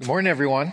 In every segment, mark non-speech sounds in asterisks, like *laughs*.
Good morning, everyone.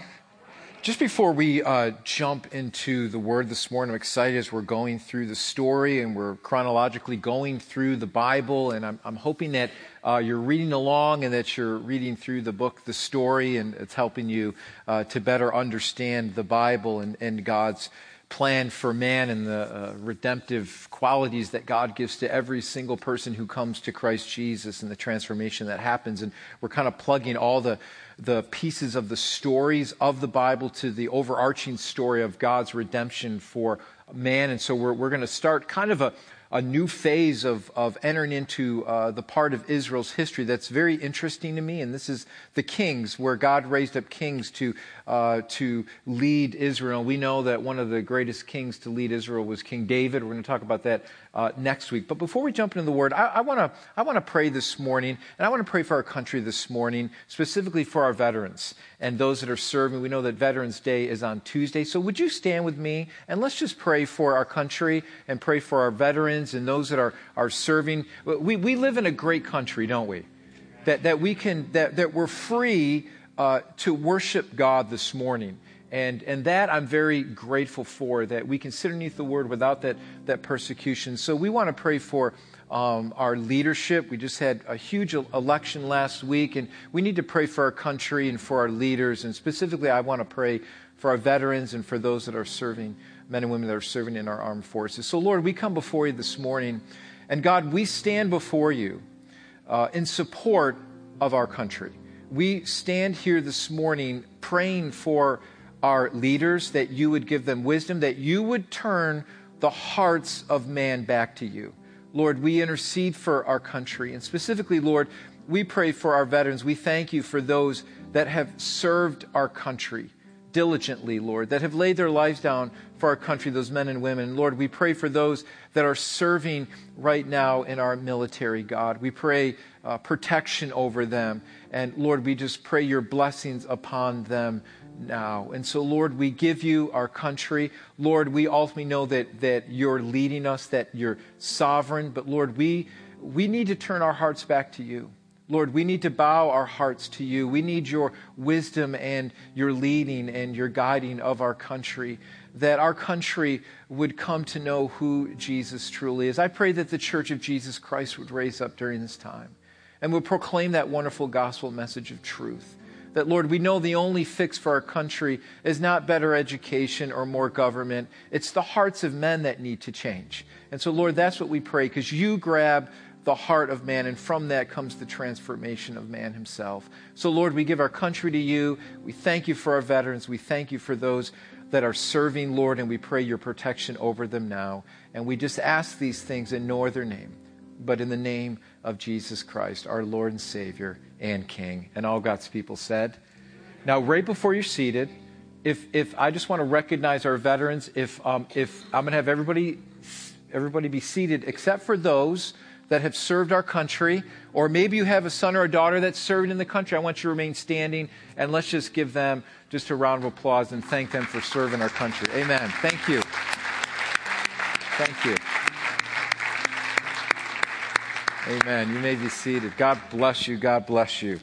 Just before we uh, jump into the word this morning, I'm excited as we're going through the story and we're chronologically going through the Bible. And I'm, I'm hoping that uh, you're reading along and that you're reading through the book, the story, and it's helping you uh, to better understand the Bible and, and God's plan for man and the uh, redemptive qualities that God gives to every single person who comes to Christ Jesus and the transformation that happens. And we're kind of plugging all the, the pieces of the stories of the Bible to the overarching story of God's redemption for man. And so we're, we're going to start kind of a, a new phase of, of entering into uh, the part of Israel's history that's very interesting to me. And this is the kings, where God raised up kings to, uh, to lead Israel. We know that one of the greatest kings to lead Israel was King David. We're going to talk about that uh, next week. But before we jump into the word, I, want to I wanna pray this morning, and I want to pray for our country this morning, specifically for our veterans and those that are serving. We know that Veterans Day is on Tuesday. So would you stand with me and let's just pray for our country and pray for our veterans and those that are, are serving. We, we live in a great country, don't we? That, that we can, that, that we're free uh, to worship God this morning. And, and that I'm very grateful for, that we can sit underneath the word without that, that persecution. So we want to pray for um, our leadership. We just had a huge election last week, and we need to pray for our country and for our leaders. And specifically, I want to pray for our veterans and for those that are serving, men and women that are serving in our armed forces. So, Lord, we come before you this morning, and God, we stand before you uh, in support of our country. We stand here this morning praying for our leaders, that you would give them wisdom, that you would turn the hearts of man back to you. Lord, we intercede for our country. And specifically, Lord, we pray for our veterans. We thank you for those that have served our country diligently, Lord, that have laid their lives down for our country, those men and women. Lord, we pray for those that are serving right now in our military, God. We pray uh, protection over them. And Lord, we just pray your blessings upon them now. And so, Lord, we give you our country. Lord, we ultimately know that, that you're leading us, that you're sovereign. But, Lord, we, we need to turn our hearts back to you. Lord, we need to bow our hearts to you. We need your wisdom and your leading and your guiding of our country, that our country would come to know who Jesus truly is. I pray that the Church of Jesus Christ would raise up during this time and would proclaim that wonderful gospel message of truth that, Lord, we know the only fix for our country is not better education or more government. It's the hearts of men that need to change. And so, Lord, that's what we pray because you grab the heart of man, and from that comes the transformation of man himself. So, Lord, we give our country to you. We thank you for our veterans. We thank you for those that are serving, Lord, and we pray your protection over them now. And we just ask these things in no other name, but in the name of Jesus Christ, our Lord and Savior and King. And all God's people said. Now, right before you're seated, if, if I just want to recognize our veterans, if, um, if I'm going to have everybody, everybody be seated except for those that have served our country, or maybe you have a son or a daughter that served in the country, I want you to remain standing and let's just give them just a round of applause and thank them for serving our country. Amen. Thank you. Thank you. Amen. You may be seated. God bless you. God bless you.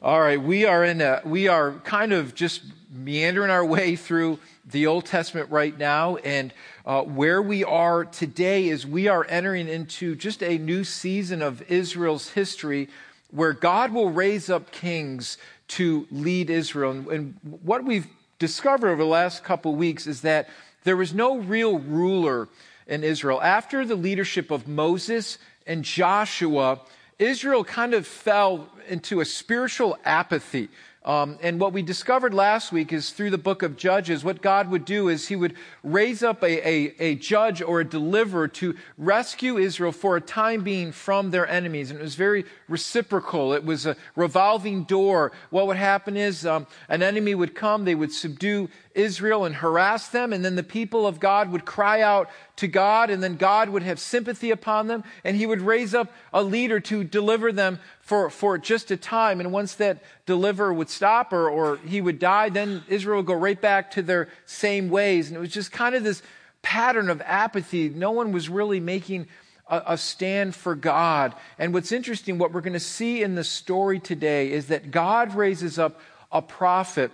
All right, we are in a, we are kind of just meandering our way through the Old Testament right now, and uh, where we are today is we are entering into just a new season of Israel's history, where God will raise up kings to lead Israel. And, and what we've discovered over the last couple weeks is that there was no real ruler in Israel after the leadership of Moses and Joshua, Israel kind of fell into a spiritual apathy. Um, and what we discovered last week is through the book of Judges, what God would do is He would raise up a, a, a, judge or a deliverer to rescue Israel for a time being from their enemies. And it was very reciprocal. It was a revolving door. What would happen is um, an enemy would come, they would subdue Israel and harass them, and then the people of God would cry out to God, and then God would have sympathy upon them, and He would raise up a leader to deliver them for, for just a time. And once that deliverer would stop or, or he would die, then Israel would go right back to their same ways. And it was just kind of this pattern of apathy. No one was really making a, a stand for God. And what's interesting, what we're going to see in the story today is that God raises up a prophet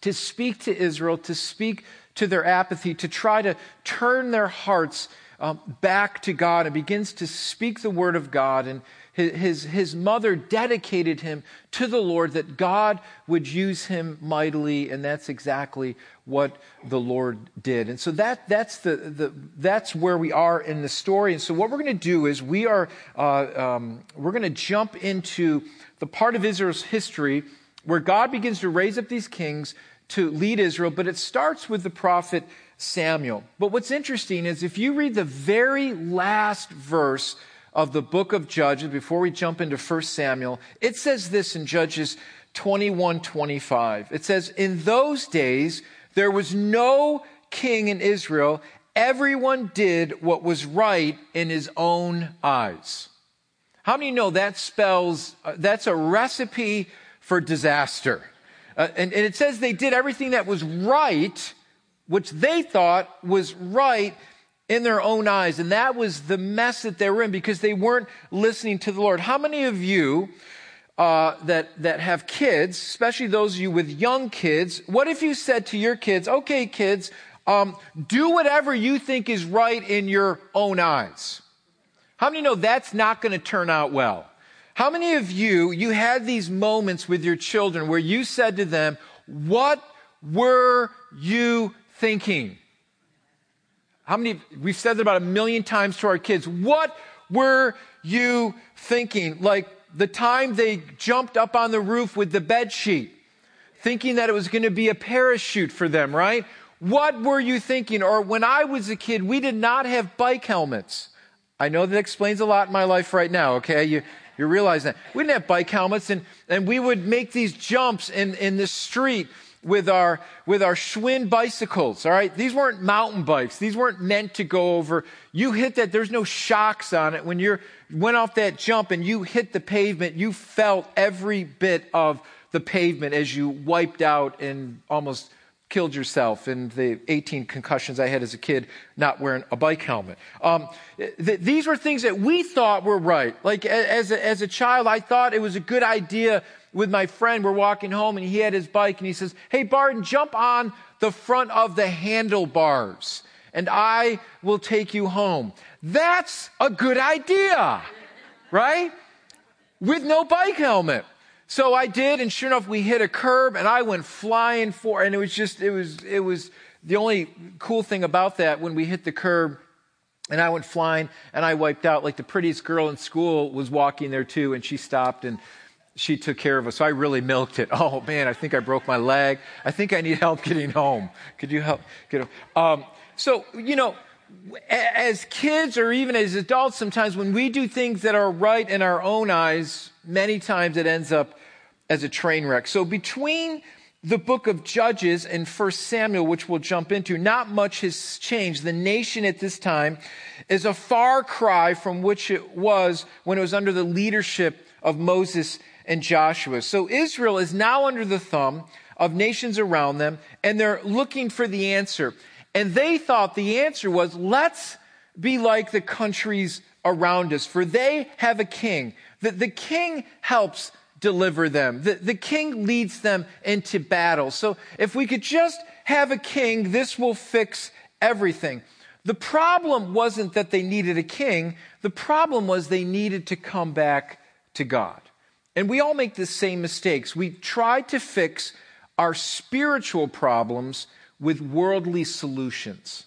to speak to Israel, to speak to their apathy, to try to turn their hearts um, back to God and begins to speak the word of God. And his, his mother dedicated him to the Lord that God would use him mightily, and that's exactly what the Lord did. And so that, that's, the, the, that's where we are in the story. And so what we're going to do is we are, uh, um, we're going to jump into the part of Israel's history where God begins to raise up these kings to lead Israel, but it starts with the prophet Samuel. But what's interesting is if you read the very last verse of the book of Judges, before we jump into 1 Samuel, it says this in Judges 21 25. It says, In those days, there was no king in Israel. Everyone did what was right in his own eyes. How many know that spells, uh, that's a recipe for disaster? Uh, and, and it says they did everything that was right which they thought was right in their own eyes. And that was the mess that they were in because they weren't listening to the Lord. How many of you uh, that, that have kids, especially those of you with young kids, what if you said to your kids, okay, kids, um, do whatever you think is right in your own eyes? How many know that's not going to turn out well? How many of you, you had these moments with your children where you said to them, what were you thinking? How many, we've said it about a million times to our kids. What were you thinking? Like the time they jumped up on the roof with the bed sheet, thinking that it was going to be a parachute for them, right? What were you thinking? Or when I was a kid, we did not have bike helmets. I know that explains a lot in my life right now, okay? You, you realize that. We didn't have bike helmets, and, and we would make these jumps in, in the street with our, with our Schwinn bicycles, all right? These weren't mountain bikes. These weren't meant to go over. You hit that, there's no shocks on it. When you went off that jump and you hit the pavement, you felt every bit of the pavement as you wiped out and almost killed yourself in the 18 concussions I had as a kid not wearing a bike helmet. Um, th- these were things that we thought were right. Like as a, as a child, I thought it was a good idea with my friend. We're walking home and he had his bike and he says, Hey, Barton, jump on the front of the handlebars and I will take you home. That's a good idea, right? With no bike helmet. So I did, and sure enough, we hit a curb and I went flying for, and it was just, it was, it was the only cool thing about that when we hit the curb and I went flying and I wiped out. Like the prettiest girl in school was walking there too, and she stopped and she took care of us. So I really milked it. *laughs* Oh man, I think I broke my leg. I think I need help getting home. Could you help get home? Um, so, you know, as kids or even as adults, sometimes when we do things that are right in our own eyes, many times it ends up as a train wreck. So between the book of Judges and First Samuel, which we'll jump into, not much has changed. The nation at this time is a far cry from which it was when it was under the leadership of Moses and Joshua. So Israel is now under the thumb of nations around them, and they're looking for the answer. And they thought the answer was, let's be like the countries around us, for they have a king. The, the king helps deliver them. The, the king leads them into battle. So if we could just have a king, this will fix everything. The problem wasn't that they needed a king. The problem was they needed to come back to God. And we all make the same mistakes. We try to fix our spiritual problems with worldly solutions.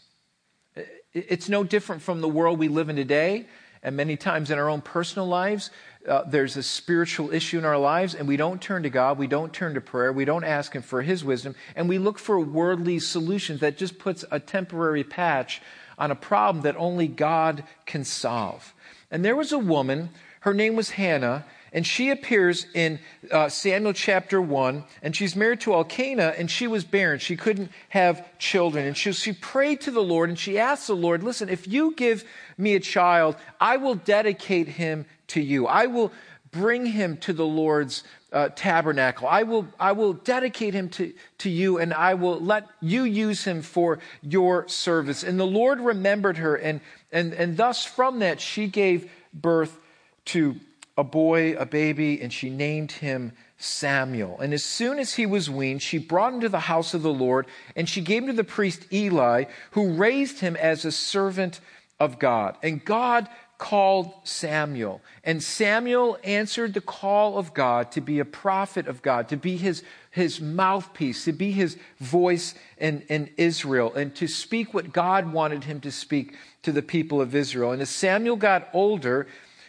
It's no different from the world we live in today. And many times in our own personal lives, uh, there's a spiritual issue in our lives, and we don't turn to God, we don't turn to prayer, we don't ask Him for His wisdom, and we look for worldly solutions that just puts a temporary patch on a problem that only God can solve. And there was a woman, her name was Hannah, and she appears in uh, Samuel chapter 1, and she's married to Elkanah, and she was barren. She couldn't have children. And she, she prayed to the Lord, and she asked the Lord, Listen, if you give me a child, I will dedicate him to you. I will bring him to the Lord's uh, tabernacle. I will, I will dedicate him to, to you and I will let you use him for your service. And the Lord remembered her and, and, and thus from that she gave birth to a boy, a baby, and she named him Samuel. And as soon as he was weaned, she brought him to the house of the Lord, and she gave him to the priest Eli, who raised him as a servant of God. And God called Samuel. And Samuel answered the call of God to be a prophet of God, to be his, his mouthpiece, to be his voice in, in Israel, and to speak what God wanted him to speak to the people of Israel. And as Samuel got older,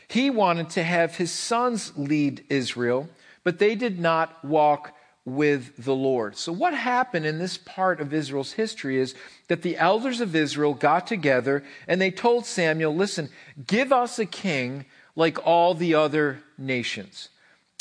he wanted to have his sons lead Israel, but they did not walk with the Lord. So, what happened in this part of Israel's history is that the elders of Israel got together and they told Samuel, Listen, give us a king like all the other nations.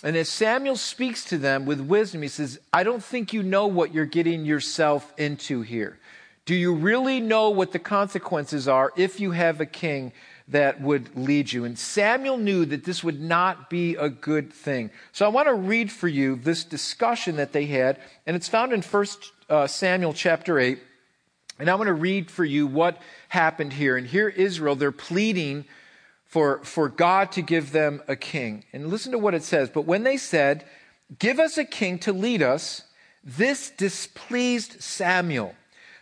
And as Samuel speaks to them with wisdom, he says, I don't think you know what you're getting yourself into here. Do you really know what the consequences are if you have a king that would lead you. And Samuel knew that this would not be a good thing. So I want to read for you this discussion that they had, and it's found in 1 uh, Samuel chapter 8. And I want to read for you what happened here. And here, Israel, they're pleading for, for God to give them a king. And listen to what it says. But when they said, Give us a king to lead us, this displeased Samuel.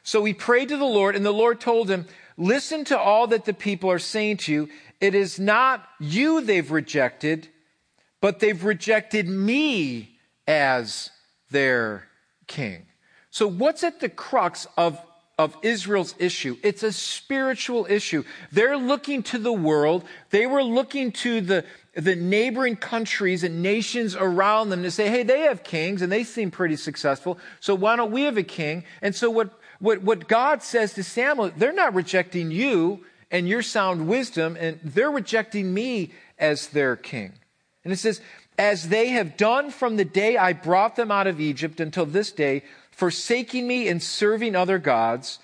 So he prayed to the Lord, and the Lord told him, Listen to all that the people are saying to you. It is not you they've rejected, but they've rejected me as their king. So, what's at the crux of, of Israel's issue? It's a spiritual issue. They're looking to the world, they were looking to the, the neighboring countries and nations around them to say, hey, they have kings and they seem pretty successful, so why don't we have a king? And so, what what, what God says to Samuel, they're not rejecting you and your sound wisdom, and they're rejecting me as their king. And it says, as they have done from the day I brought them out of Egypt until this day, forsaking me and serving other gods,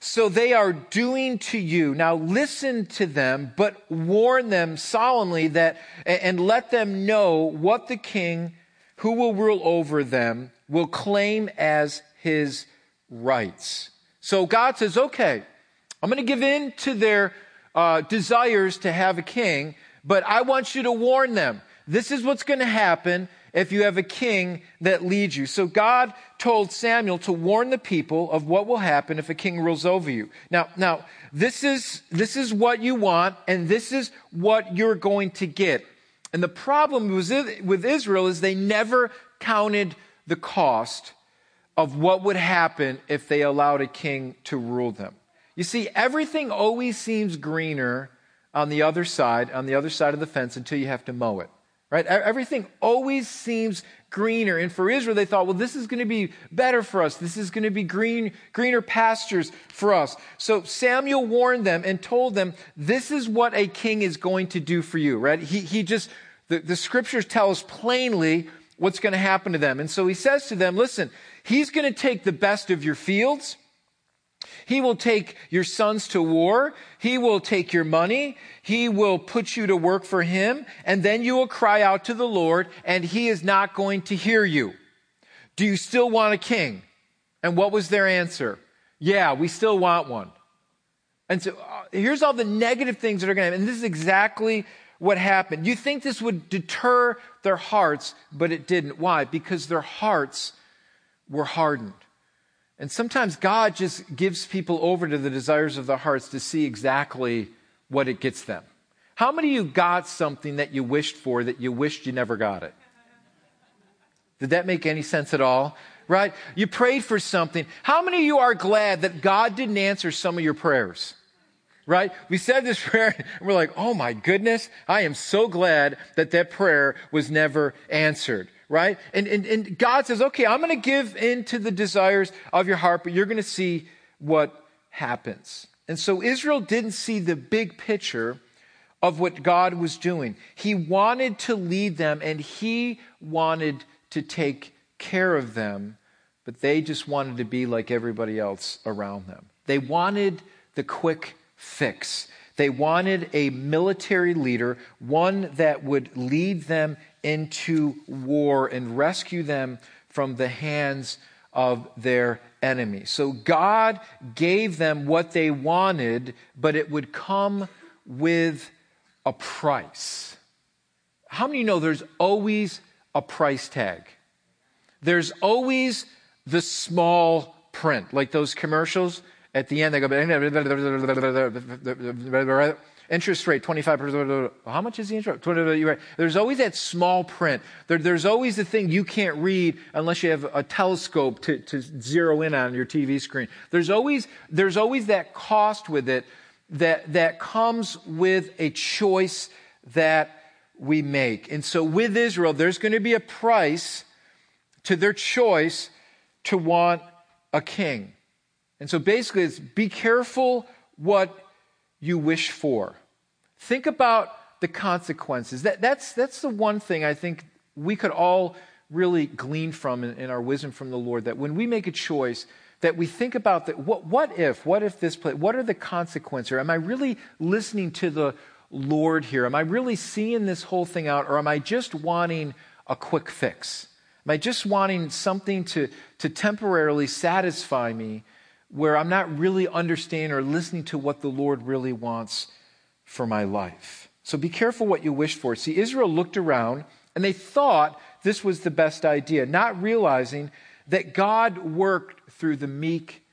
so they are doing to you. Now listen to them, but warn them solemnly that, and let them know what the king who will rule over them will claim as his rights. So God says, okay, I'm going to give in to their uh, desires to have a king, but I want you to warn them. This is what's going to happen if you have a king that leads you. So God told Samuel to warn the people of what will happen if a king rules over you. Now, now, this is, this is what you want and this is what you're going to get. And the problem with Israel is they never counted the cost of what would happen if they allowed a king to rule them. You see, everything always seems greener on the other side, on the other side of the fence until you have to mow it. Right? Everything always seems greener. And for Israel, they thought, well, this is going to be better for us. This is going to be green, greener pastures for us. So Samuel warned them and told them, this is what a king is going to do for you, right? He, he just, the, the scriptures tell us plainly what's going to happen to them. And so he says to them, listen, He's going to take the best of your fields. He will take your sons to war. He will take your money. He will put you to work for him. And then you will cry out to the Lord and he is not going to hear you. Do you still want a king? And what was their answer? Yeah, we still want one. And so uh, here's all the negative things that are going to happen. And this is exactly what happened. You think this would deter their hearts, but it didn't. Why? Because their hearts were hardened. And sometimes God just gives people over to the desires of their hearts to see exactly what it gets them. How many of you got something that you wished for that you wished you never got it? Did that make any sense at all? Right? You prayed for something. How many of you are glad that God didn't answer some of your prayers? Right? We said this *laughs* prayer and we're like, oh my goodness, I am so glad that that prayer was never answered right? And, and, and God says, okay, I'm going to give in to the desires of your heart, but you're going to see what happens. And so Israel didn't see the big picture of what God was doing. He wanted to lead them and he wanted to take care of them, but they just wanted to be like everybody else around them. They wanted the quick fix. They wanted a military leader, one that would lead them into war and rescue them from the hands of their enemy. So God gave them what they wanted, but it would come with a price. How many know there's always a price tag. There's always the small print, like those commercials at the end. They go, interest rate 25%. How much is the interest? rate? There's always that small print. There, there's always the thing you can't read unless you have a telescope to, to zero in on your TV screen. There's always, there's always that cost with it that, that comes with a choice that we make. And so with Israel, there's going to be a price to their choice to want a king. And so basically, it's be careful what you wish for. Think about the consequences. That, that's, that's the one thing I think we could all really glean from in, in our wisdom from the Lord that when we make a choice, that we think about that what, what if what if this play what are the consequences? Am i really listening to the lord here? Am i really seeing this whole thing out? Or am i just wanting a quick fix? Am i just wanting something to, to temporarily satisfy me where i'm not really understanding or listening to what the lord really wants for my life so be careful what you wish for see israel looked around and they thought this was the best idea not realizing that God worked through the meek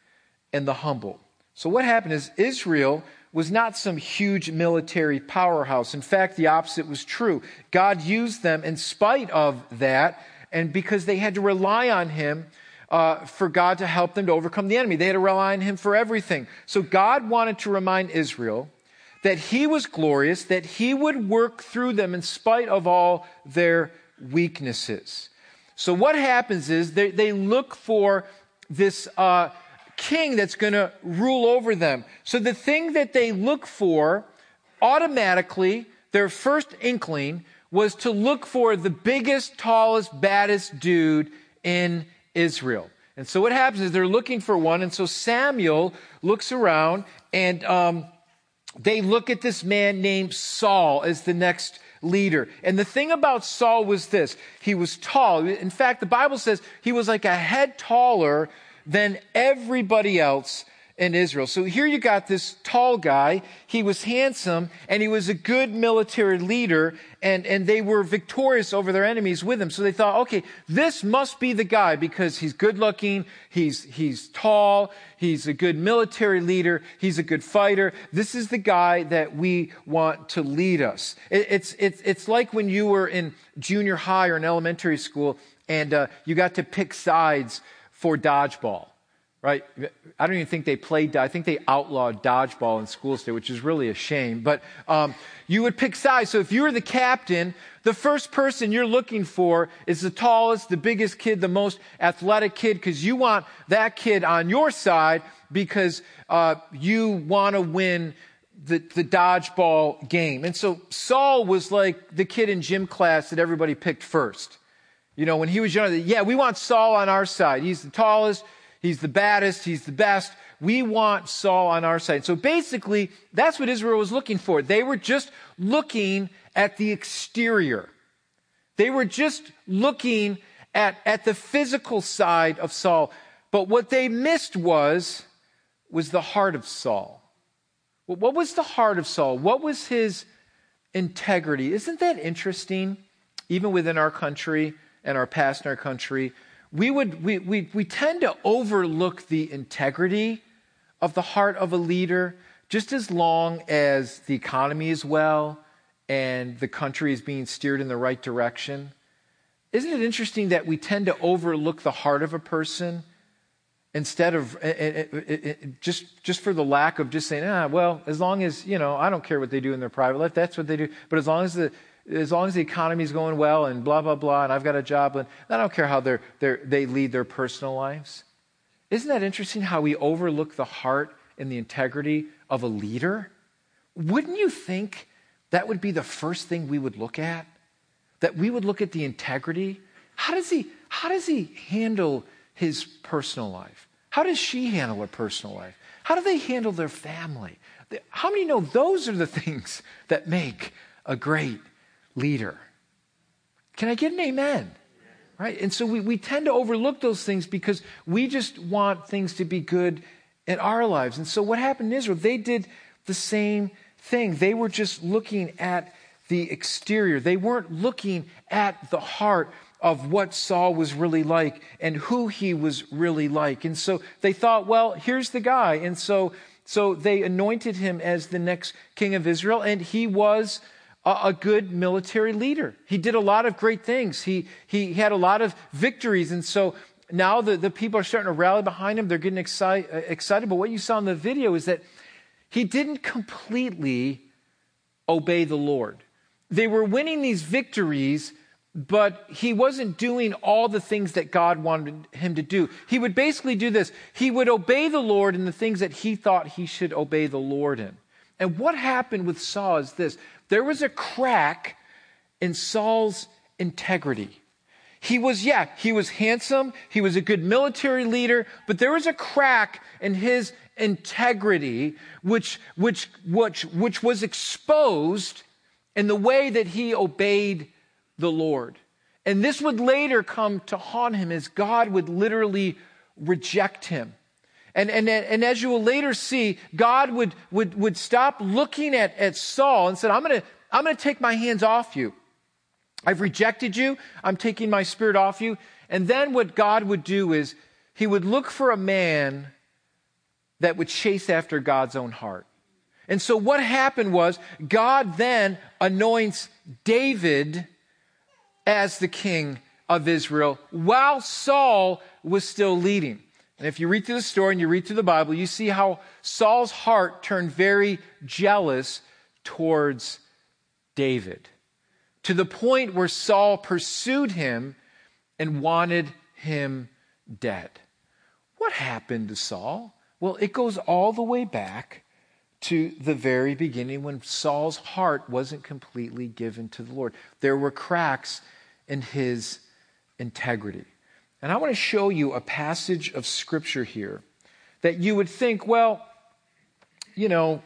and the humble. So, what happened is Israel was not some huge military powerhouse. In fact, the opposite was true. God used them in spite of that, and because they had to rely on Him uh, for God to help them to overcome the enemy. They had to rely on Him for everything. So, God wanted to remind Israel that He was glorious, that He would work through them in spite of all their weaknesses. So what happens is they, they look for this uh, king that's going to rule over them. So the thing that they look for automatically, their first inkling was to look for the biggest, tallest, baddest dude in Israel. And so what happens is they're looking for one. And so Samuel looks around and um, they look at this man named Saul as the next leader. And the thing about Saul was this he was tall. In fact, the Bible says he was like a head taller than everybody else in Israel. So here you got this tall guy. He was handsome and he was a good military leader and, and they were victorious over their enemies with him. So they thought, okay, this must be the guy because he's good looking. He's, he's tall. He's a good military leader. He's a good fighter. This is the guy that we want to lead us. It, it's, it's, it's like when you were in junior high or in elementary school and uh, you got to pick sides for dodgeball right? I don't even think they played, I think they outlawed dodgeball in schools today, which is really a shame. But um, you would pick sides. So if you were the captain, the first person you're looking for is the tallest, the biggest kid, the most athletic kid, because you want that kid on your side because uh, you want to win the, the dodgeball game. And so Saul was like the kid in gym class that everybody picked first. You know, when he was young, yeah, we want Saul on our side. He's the tallest, He's the baddest. He's the best. We want Saul on our side. So basically, that's what Israel was looking for. They were just looking at the exterior. They were just looking at, at the physical side of Saul. But what they missed was, was the heart of Saul. What was the heart of Saul? What was his integrity? Isn't that interesting? Even within our country and our past in our country, we, would, we, we, we tend to overlook the integrity of the heart of a leader just as long as the economy is well and the country is being steered in the right direction. Isn't it interesting that we tend to overlook the heart of a person instead of eh, eh, eh, just, just for the lack of just saying, ah, well, as long as, you know, I don't care what they do in their private life, that's what they do. But as long as the, as long as the economy is going well and blah, blah, blah, and I've got a job, and I don't care how they're, they're, they lead their personal lives. Isn't that interesting how we overlook the heart and the integrity of a leader? Wouldn't you think that would be the first thing we would look at? That we would look at the integrity? How does he, how does he handle his personal life? How does she handle her personal life? How do they handle their family? How many know those are the *laughs* things that make a great leader. Can I get an amen? Right? And so we, we tend to overlook those things because we just want things to be good in our lives. And so what happened in Israel? They did the same thing. They were just looking at the exterior, they weren't looking at the heart of what Saul was really like and who he was really like. And so they thought, well, here's the guy. And so, so they anointed him as the next king of Israel, and he was a good military leader. He did a lot of great things. He, he had a lot of victories. And so now the, the people are starting to rally behind him. They're getting excited, uh, excited. But what you saw in the video is that he didn't completely obey the Lord. They were winning these victories, but he wasn't doing all the things that God wanted him to do. He would basically do this he would obey the Lord in the things that he thought he should obey the Lord in. And what happened with Saul is this there was a crack in Saul's integrity. He was, yeah, he was handsome. He was a good military leader, but there was a crack in his integrity, which, which, which, which was exposed in the way that he obeyed the Lord. And this would later come to haunt him as God would literally reject him. And, and, and as you will later see, God would, would, would stop looking at, at Saul and said, I'm going to I'm going to take my hands off you. I've rejected you. I'm taking my spirit off you. And then what God would do is he would look for a man that would chase after God's own heart. And so what happened was God then anoints David as the king of Israel while Saul was still leading. And if you read through the story and you read through the Bible, you see how Saul's heart turned very jealous towards David to the point where Saul pursued him and wanted him dead. What happened to Saul? Well, it goes all the way back to the very beginning when Saul's heart wasn't completely given to the Lord. There were cracks in his integrity. And I want to show you a passage of scripture here that you would think, well, you know,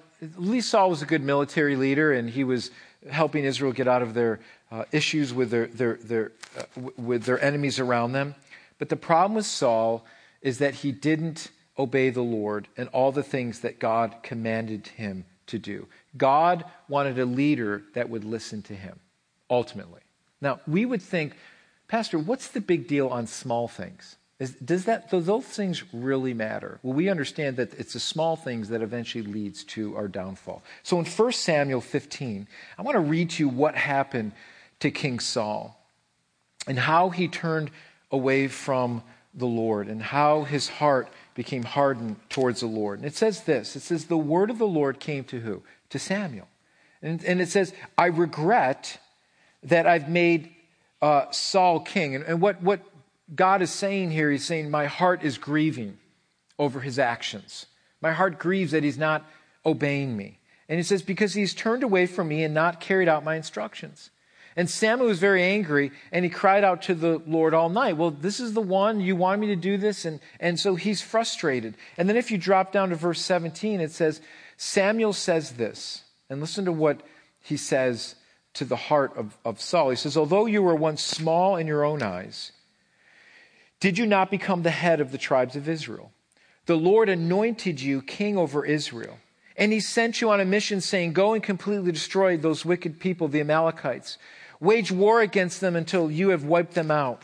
Saul was a good military leader and he was helping Israel get out of their uh, issues with their, their, their, uh, with their enemies around them. But the problem with Saul is that he didn't obey the Lord and all the things that God commanded him to do. God wanted a leader that would listen to him, ultimately. Now, we would think, Pastor, what's the big deal on small things? Is, does that, do those things really matter? Well, we understand that it's the small things that eventually leads to our downfall. So in 1 Samuel 15, I want to read to you what happened to King Saul and how he turned away from the Lord and how his heart became hardened towards the Lord. And it says this, it says, the word of the Lord came to who? To Samuel. And, and it says, I regret that I've made uh, Saul king. And, and what, what God is saying here, He's saying, My heart is grieving over his actions. My heart grieves that he's not obeying me. And he says, Because he's turned away from me and not carried out my instructions. And Samuel was very angry and he cried out to the Lord all night. Well, this is the one, you want me to do this? And, and so he's frustrated. And then if you drop down to verse 17, it says, Samuel says this. And listen to what he says to the heart of, of Saul. He says, Although you were once small in your own eyes, did you not become the head of the tribes of Israel? The Lord anointed you king over Israel. And he sent you on a mission saying, Go and completely destroy those wicked people, the Amalekites. Wage war against them until you have wiped them out.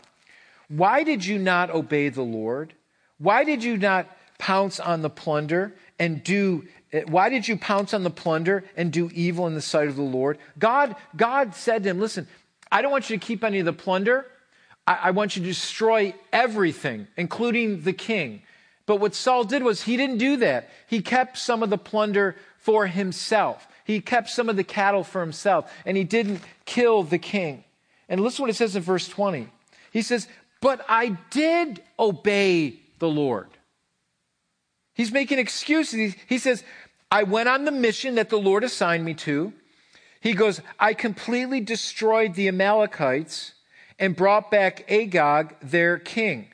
Why did you not obey the Lord? Why did you not pounce on the plunder and do Eh, why did you pounce on the plunder and do evil in the sight of the Lord? God, God said to him, Listen, I don't want you to keep any of the plunder. I, I want you to destroy everything, including the king. But what Saul did was he didn't do that. He kept some of the plunder for himself. He kept some of the cattle for himself, and he didn't kill the king. And listen what it says in verse 20. He says, But I did obey the Lord. He's making excuses. He says, I went on the mission that the Lord assigned me to. He goes, I completely destroyed the Amalekites and brought back Agag, their king.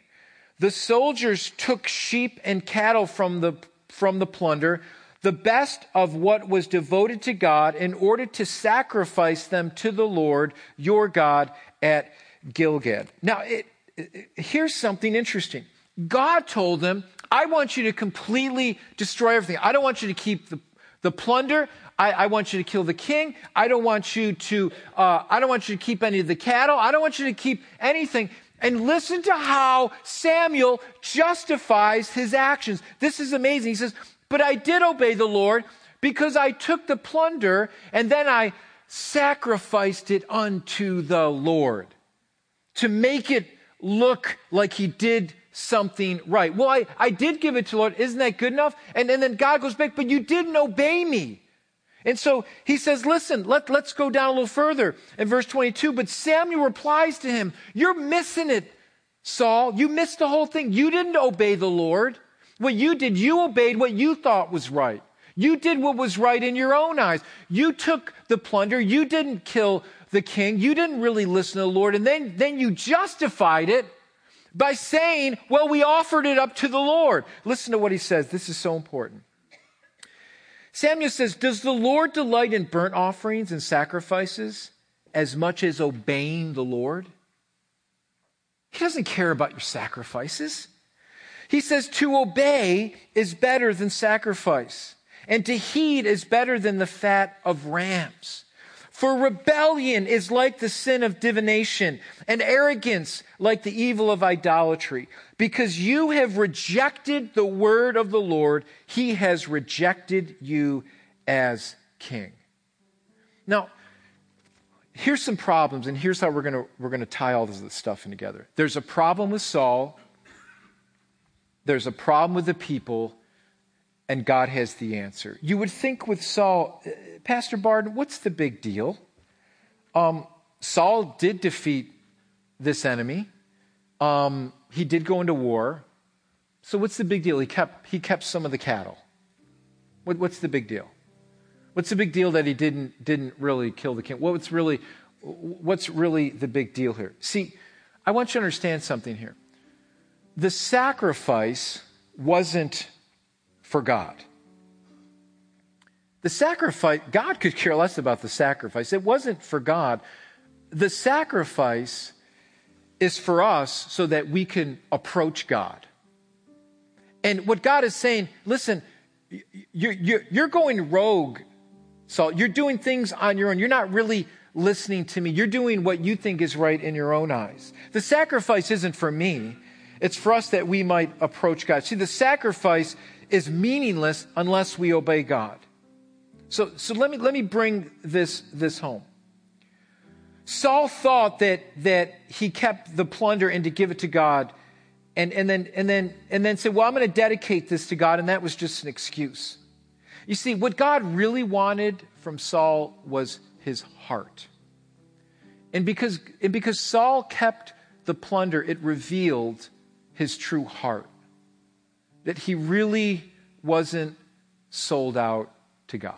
The soldiers took sheep and cattle from the, from the plunder, the best of what was devoted to God, in order to sacrifice them to the Lord your God at Gilgal. Now, it, it, here's something interesting. God told them, I want you to completely destroy everything. I don't want you to keep the, The plunder, I, I, want you to kill the king. I don't want you to, uh, I don't want you to keep any of the cattle. I don't want you to keep anything. And listen to how Samuel justifies his actions. This is amazing. He says, but I did obey the Lord because I took the plunder and then I sacrificed it unto the Lord to make it look like he did something right. Well, I, I did give it to the Lord. Isn't that good enough? And, and then God goes back, but you didn't obey me. And so he says, listen, let, let's go down a little further in verse 22. But Samuel replies to him, you're missing it, Saul. You missed the whole thing. You didn't obey the Lord. What you did, you obeyed what you thought was right. You did what was right in your own eyes. You took the plunder. You didn't kill the king. You didn't really listen to the Lord. And then, then you justified it by saying, well, we offered it up to the Lord. Listen to what he says. This is so important. Samuel says, Does the Lord delight in burnt offerings and sacrifices as much as obeying the Lord? He doesn't care about your sacrifices. He says, To obey is better than sacrifice, and to heed is better than the fat of rams. For rebellion is like the sin of divination, and arrogance like the evil of idolatry. Because you have rejected the word of the Lord, he has rejected you as king. Now, here's some problems, and here's how we're going we're going to tie all this stuff in together. There's a problem with Saul, there's a problem with the people, and God has the answer. You would think with Saul, Pastor Barden, what's the big deal? Um, Saul did defeat this enemy. Um, he did go into war. So what's the big deal? He kept, he kept some of the cattle. What, what's the big deal? What's the big deal that he didn't, didn't really kill the king? What's really, what's really the big deal here? See, I want you to understand something here. The sacrifice wasn't for God. The sacrifice, God could care less about the sacrifice. It wasn't for God. The sacrifice is for us so that we can approach God. And what God is saying, listen, you're, going rogue, Saul. You're doing things on your own. You're not really listening to me. You're doing what you think is right in your own eyes. The sacrifice isn't for me. It's for us that we might approach God. See, the sacrifice is meaningless unless we obey God. So, so let, me, let me bring this, this home. Saul thought that, that he kept the plunder and to give it to God, and, and, then, and, then, and then said, Well, I'm going to dedicate this to God, and that was just an excuse. You see, what God really wanted from Saul was his heart. And because, and because Saul kept the plunder, it revealed his true heart. That he really wasn't sold out to God.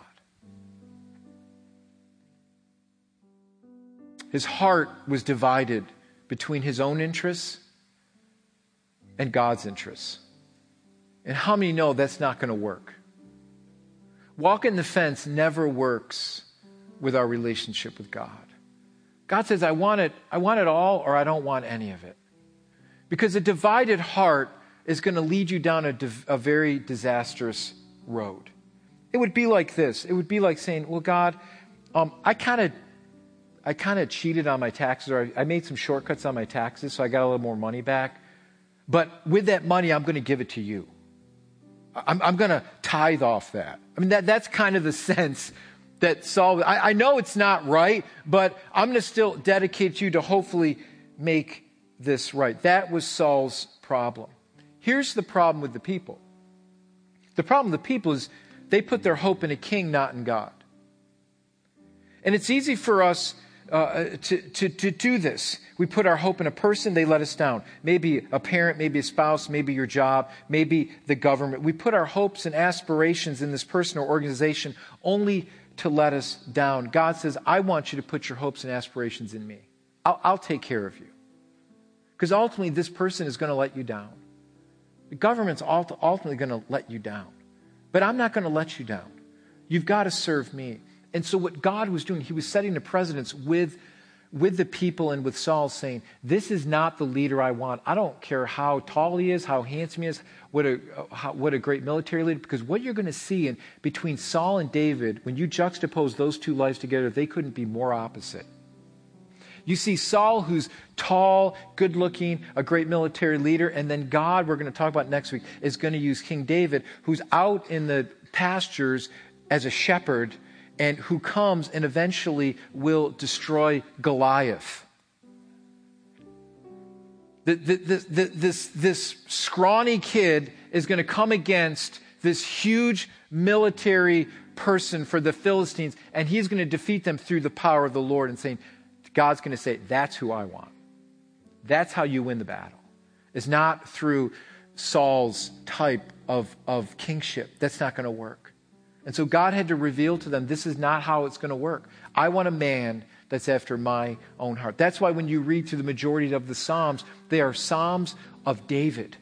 His heart was divided between his own interests and God's interests. And how many know that's not going to work? Walking the fence never works with our relationship with God. God says, I want it, I want it all or I don't want any of it. Because a divided heart is going to lead you down a, a very disastrous road. It would be like this. It would be like saying, Well, God, um, I kind of I kind of cheated on my taxes, or I made some shortcuts on my taxes, so I got a little more money back. But with that money, I'm going to give it to you. I'm, I'm going to tithe off that. I mean, that, that's kind of the *laughs* sense that Saul, I, I know it's not right, but I'm going to still dedicate you to hopefully make this right. That was Saul's problem. Here's the problem with the people the problem with the people is they put their hope in a king, not in God. And it's easy for us uh, to, to, to do this. We put our hope in a person, they let us down. Maybe a parent, maybe a spouse, maybe your job, maybe the government. We put our hopes and aspirations in this person or organization only to let us down. God says, I want you to put your hopes and aspirations in me. I'll, I'll take care of you. Because ultimately, this person is going to let you down. The government's ultimately going to let you down. But I'm not going to let you down. You've got to serve me. And so, what God was doing, He was setting the precedence with, with the people and with Saul, saying, This is not the leader I want. I don't care how tall he is, how handsome he is, what a, how, what a great military leader, because what you're going to see in between Saul and David, when you juxtapose those two lives together, they couldn't be more opposite. You see Saul, who's tall, good looking, a great military leader, and then God, we're going to talk about next week, is going to use King David, who's out in the pastures as a shepherd and who comes and eventually will destroy Goliath. The, the, the, this, this scrawny kid is going to come against this huge military person for the Philistines, and he's going to defeat them through the power of the Lord and saying, God's going to say, That's who I want. That's how you win the battle. It's not through Saul's type of, of kingship. That's not going to work. And so God had to reveal to them, this is not how it's going to work. I want a man that's after my own heart. That's why when you read through the majority of the Psalms, they are Psalms of David,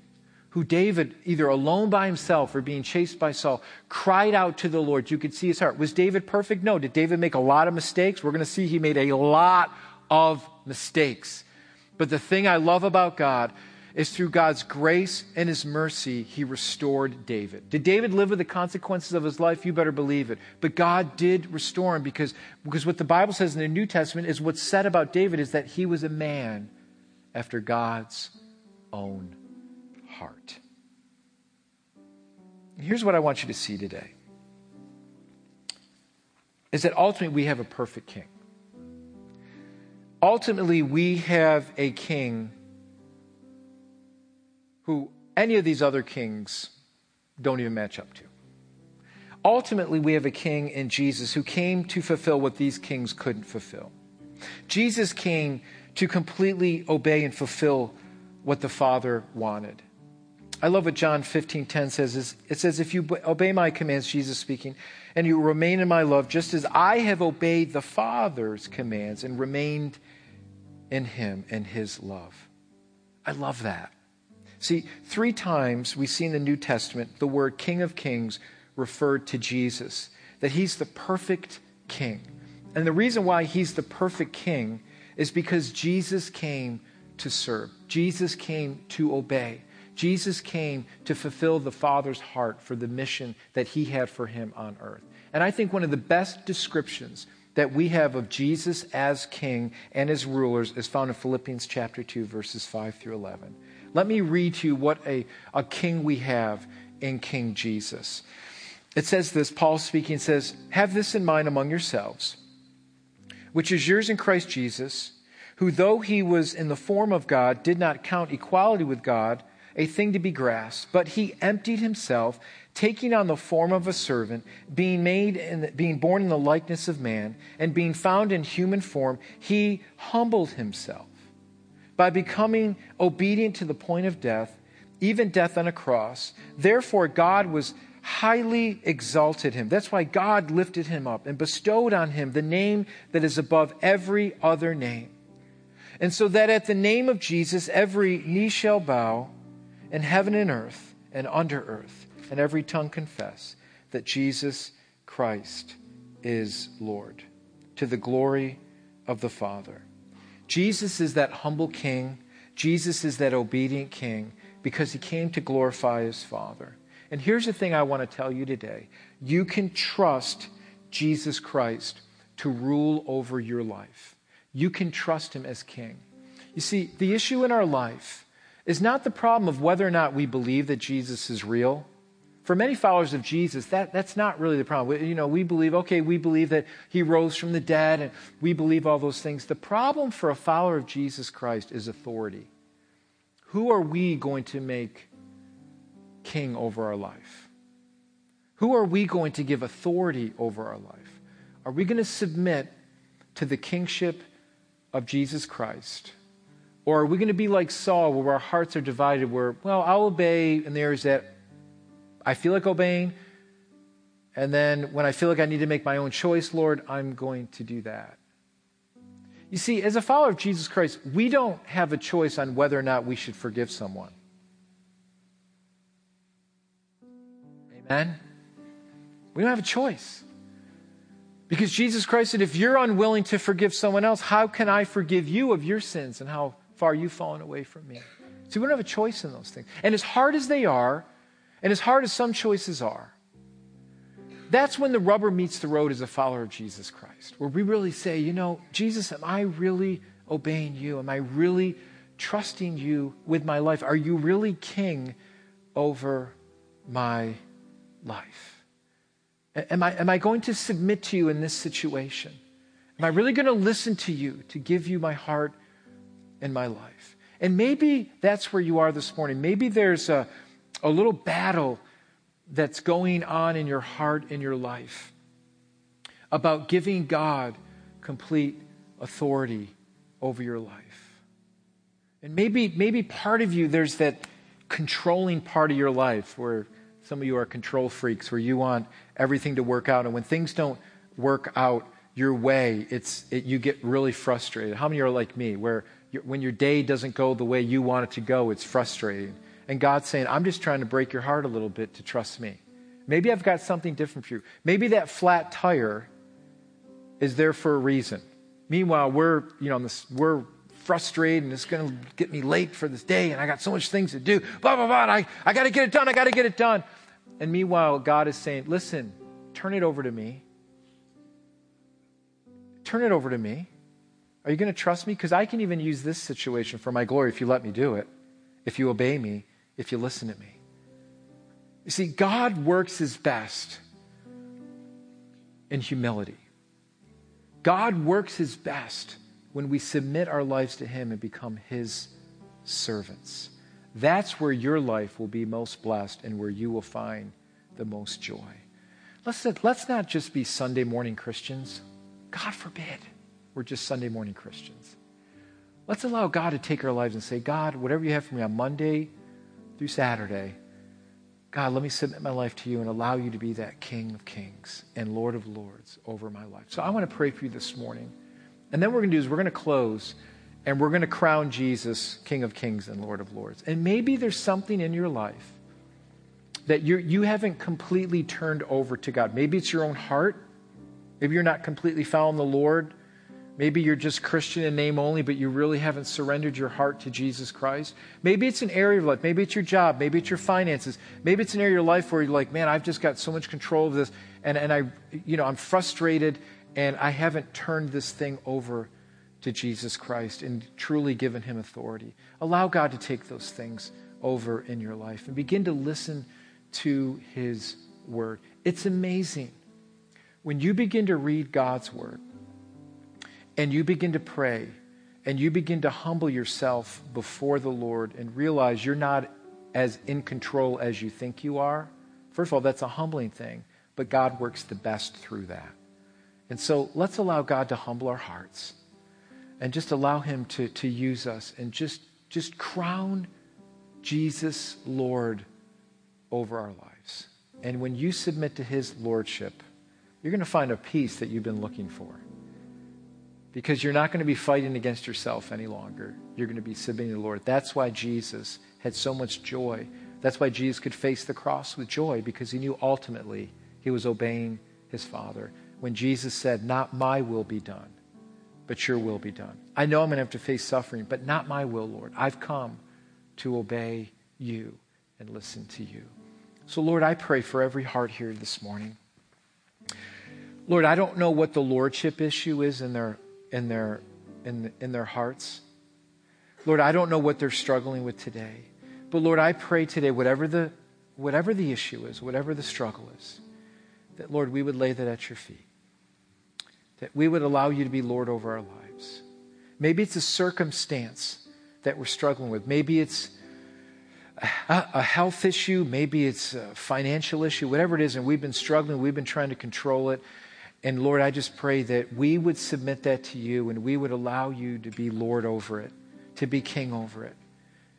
who David, either alone by himself or being chased by Saul, cried out to the Lord. You could see his heart. Was David perfect? No. Did David make a lot of mistakes? We're going to see he made a lot of mistakes. But the thing I love about God is through God's grace and his mercy, he restored David. Did David live with the consequences of his life? You better believe it. But God did restore him because, because what the Bible says in the New Testament is what's said about David is that he was a man after God's own heart. Here's what I want you to see today is that ultimately we have a perfect king. Ultimately, we have a king who any of these other kings don't even match up to. Ultimately, we have a king in Jesus who came to fulfill what these kings couldn't fulfill. Jesus came to completely obey and fulfill what the Father wanted. I love what John 15:10 says. It says, "If you obey my commands, Jesus speaking, and you remain in my love, just as I have obeyed the Father's commands and remained in him and his love." I love that. See, three times we see in the New Testament the word King of Kings referred to Jesus, that he's the perfect king. And the reason why he's the perfect king is because Jesus came to serve, Jesus came to obey. Jesus came to fulfill the Father's heart for the mission that he had for him on earth. And I think one of the best descriptions that we have of Jesus as king and as rulers is found in Philippians chapter 2, verses 5 through 11. Let me read to you what a, a king we have in King Jesus. It says this Paul speaking says, Have this in mind among yourselves, which is yours in Christ Jesus, who, though he was in the form of God, did not count equality with God a thing to be grasped, but he emptied himself, taking on the form of a servant, being made in, being born in the likeness of man, and being found in human form, he humbled himself by becoming obedient to the point of death, even death on a cross. Therefore, God was highly exalted him. That's why God lifted him up and bestowed on him the name that is above every other name. And so that at the name of Jesus, every knee shall bow in heaven and earth and under earth, and every tongue confess that Jesus Christ is Lord, to the glory of the Father. Jesus is that humble king. Jesus is that obedient king because he came to glorify his Father. And here's the thing I want to tell you today you can trust Jesus Christ to rule over your life. You can trust him as king. You see, the issue in our life is not the problem of whether or not we believe that Jesus is real for many followers of Jesus, that, that's not really the problem. We, you know, we believe, okay, we believe that he rose from the dead and we believe all those things. The problem for a follower of Jesus Christ is authority. Who are we going to make king over our life? Who are we going to give authority over our life? Are we going to submit to the kingship of Jesus Christ? Or are we going to be like Saul, where our hearts are divided, where, well, I'll obey, and there's that I feel like obeying. And then when I feel like I need to make my own choice, Lord, I'm going to do that. You see, as a follower of Jesus Christ, we don't have a choice on whether or not we should forgive someone. Amen? We don't have a choice. Because Jesus Christ said, if you're unwilling to forgive someone else, how can I forgive you of your sins and how far you've fallen away from me? See, we don't have a choice in those things. And as hard as they are, and as hard as some choices are, that's when the rubber meets the road as a follower of Jesus Christ, where we really say, you know, Jesus, am I really obeying you? Am I really trusting you with my life? Are you really king over my life? Am I, am I going to submit to you in this situation? Am I really going to listen to you to give you my heart and my life? And maybe that's where you are this morning. Maybe there's a, a little battle that's going on in your heart, in your life, about giving God complete authority over your life. And maybe, maybe part of you, there's that controlling part of your life where some of you are control freaks, where you want everything to work out. And when things don't work out your way, it's, it, you get really frustrated. How many are like me, where when your day doesn't go the way you want it to go, it's frustrating? And God's saying, I'm just trying to break your heart a little bit to trust me. Maybe I've got something different for you. Maybe that flat tire is there for a reason. Meanwhile, we're, you know, we're frustrated and it's going to get me late for this day and I got so much things to do. Blah, blah, blah. I, I got to get it done. I got to get it done. And meanwhile, God is saying, listen, turn it over to me. Turn it over to me. Are you going to trust me? Because I can even use this situation for my glory if you let me do it, if you obey me if you listen to me. You see, God works his best in humility. God works his best when we submit our lives to him and become his servants. That's where your life will be most blessed and where you will find the most joy. Let's, let's not just be Sunday morning Christians. God forbid we're just Sunday morning Christians. Let's allow God to take our lives and say, God, whatever you have for me on Monday, through Saturday, God, let me submit my life to you and allow you to be that King of Kings and Lord of Lords over my life. So I want to pray for you this morning. And then what we're going to do is we're going to close and we're going to crown Jesus King of Kings and Lord of Lords. And maybe there's something in your life that you're, you haven't completely turned over to God. Maybe it's your own heart. Maybe you're not completely following the Lord. Maybe you're just Christian in name only, but you really haven't surrendered your heart to Jesus Christ. Maybe it's an area of life. Maybe it's your job. Maybe it's your finances. Maybe it's an area of your life where you're like, man, I've just got so much control of this, and, and I, you know, I'm frustrated, and I haven't turned this thing over to Jesus Christ and truly given him authority. Allow God to take those things over in your life and begin to listen to his word. It's amazing. When you begin to read God's word, and you begin to pray and you begin to humble yourself before the Lord and realize you're not as in control as you think you are, first of all, that's a humbling thing, but God works the best through that. And so let's allow God to humble our hearts and just allow Him to, to use us and just, just crown Jesus Lord over our lives. And when you submit to His Lordship, you're going to find a peace that you've been looking for because you're not going to be fighting against yourself any longer. You're going to be submitting to the Lord. That's why Jesus had so much joy. That's why Jesus could face the cross with joy because he knew ultimately he was obeying his Father. When Jesus said, Not my will be done, but your will be done. I know I'm going to have to face suffering, but not my will, Lord. I've come to obey you and listen to you. So, Lord, I pray for every heart here this morning. Lord, I don't know what the lordship issue is in their in their, in, in their hearts. Lord, I don't know what they're struggling with today. But Lord, I pray today, whatever the, whatever the issue is, whatever the struggle is, that Lord, we would lay that at your feet. That we would allow you to be Lord over our lives. Maybe it's a circumstance that we're struggling with. Maybe it's a, a health issue. Maybe it's a financial issue, whatever it is, and we've been struggling. We've been trying to control it. And Lord, I just pray that we would submit that to you and we would allow you to be Lord over it, to be King over it,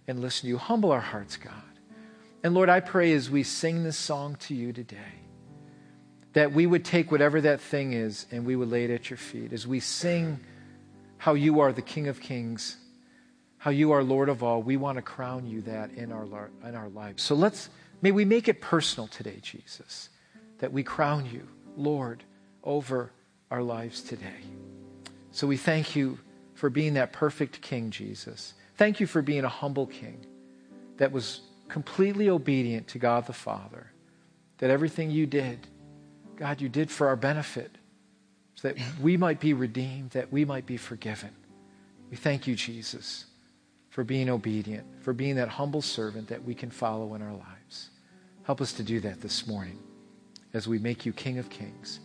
and listen to you. Humble our hearts, God. And Lord, I pray as we sing this song to you today, that we would take whatever that thing is and we would lay it at your feet. As we sing how you are the King of Kings, how you are Lord of all, we want to crown you that in our, in our lives. So let's, may we make it personal today, Jesus, that we crown you, Lord over our lives today. So we thank you for being that perfect king, Jesus. Thank you for being a humble king that was completely obedient to God the Father, that everything you did, God, you did for our benefit, so that we might be redeemed, that we might be forgiven. We thank you, Jesus, for being obedient, for being that humble servant that we can follow in our lives. Help us to do that this morning as we make you King of Kings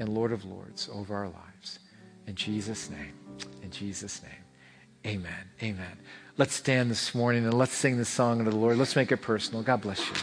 and Lord of Lords over our lives. In Jesus' name, in Jesus' name, amen. Amen. Let's stand this morning and let's sing the song unto the Lord. Let's make it personal. God bless you.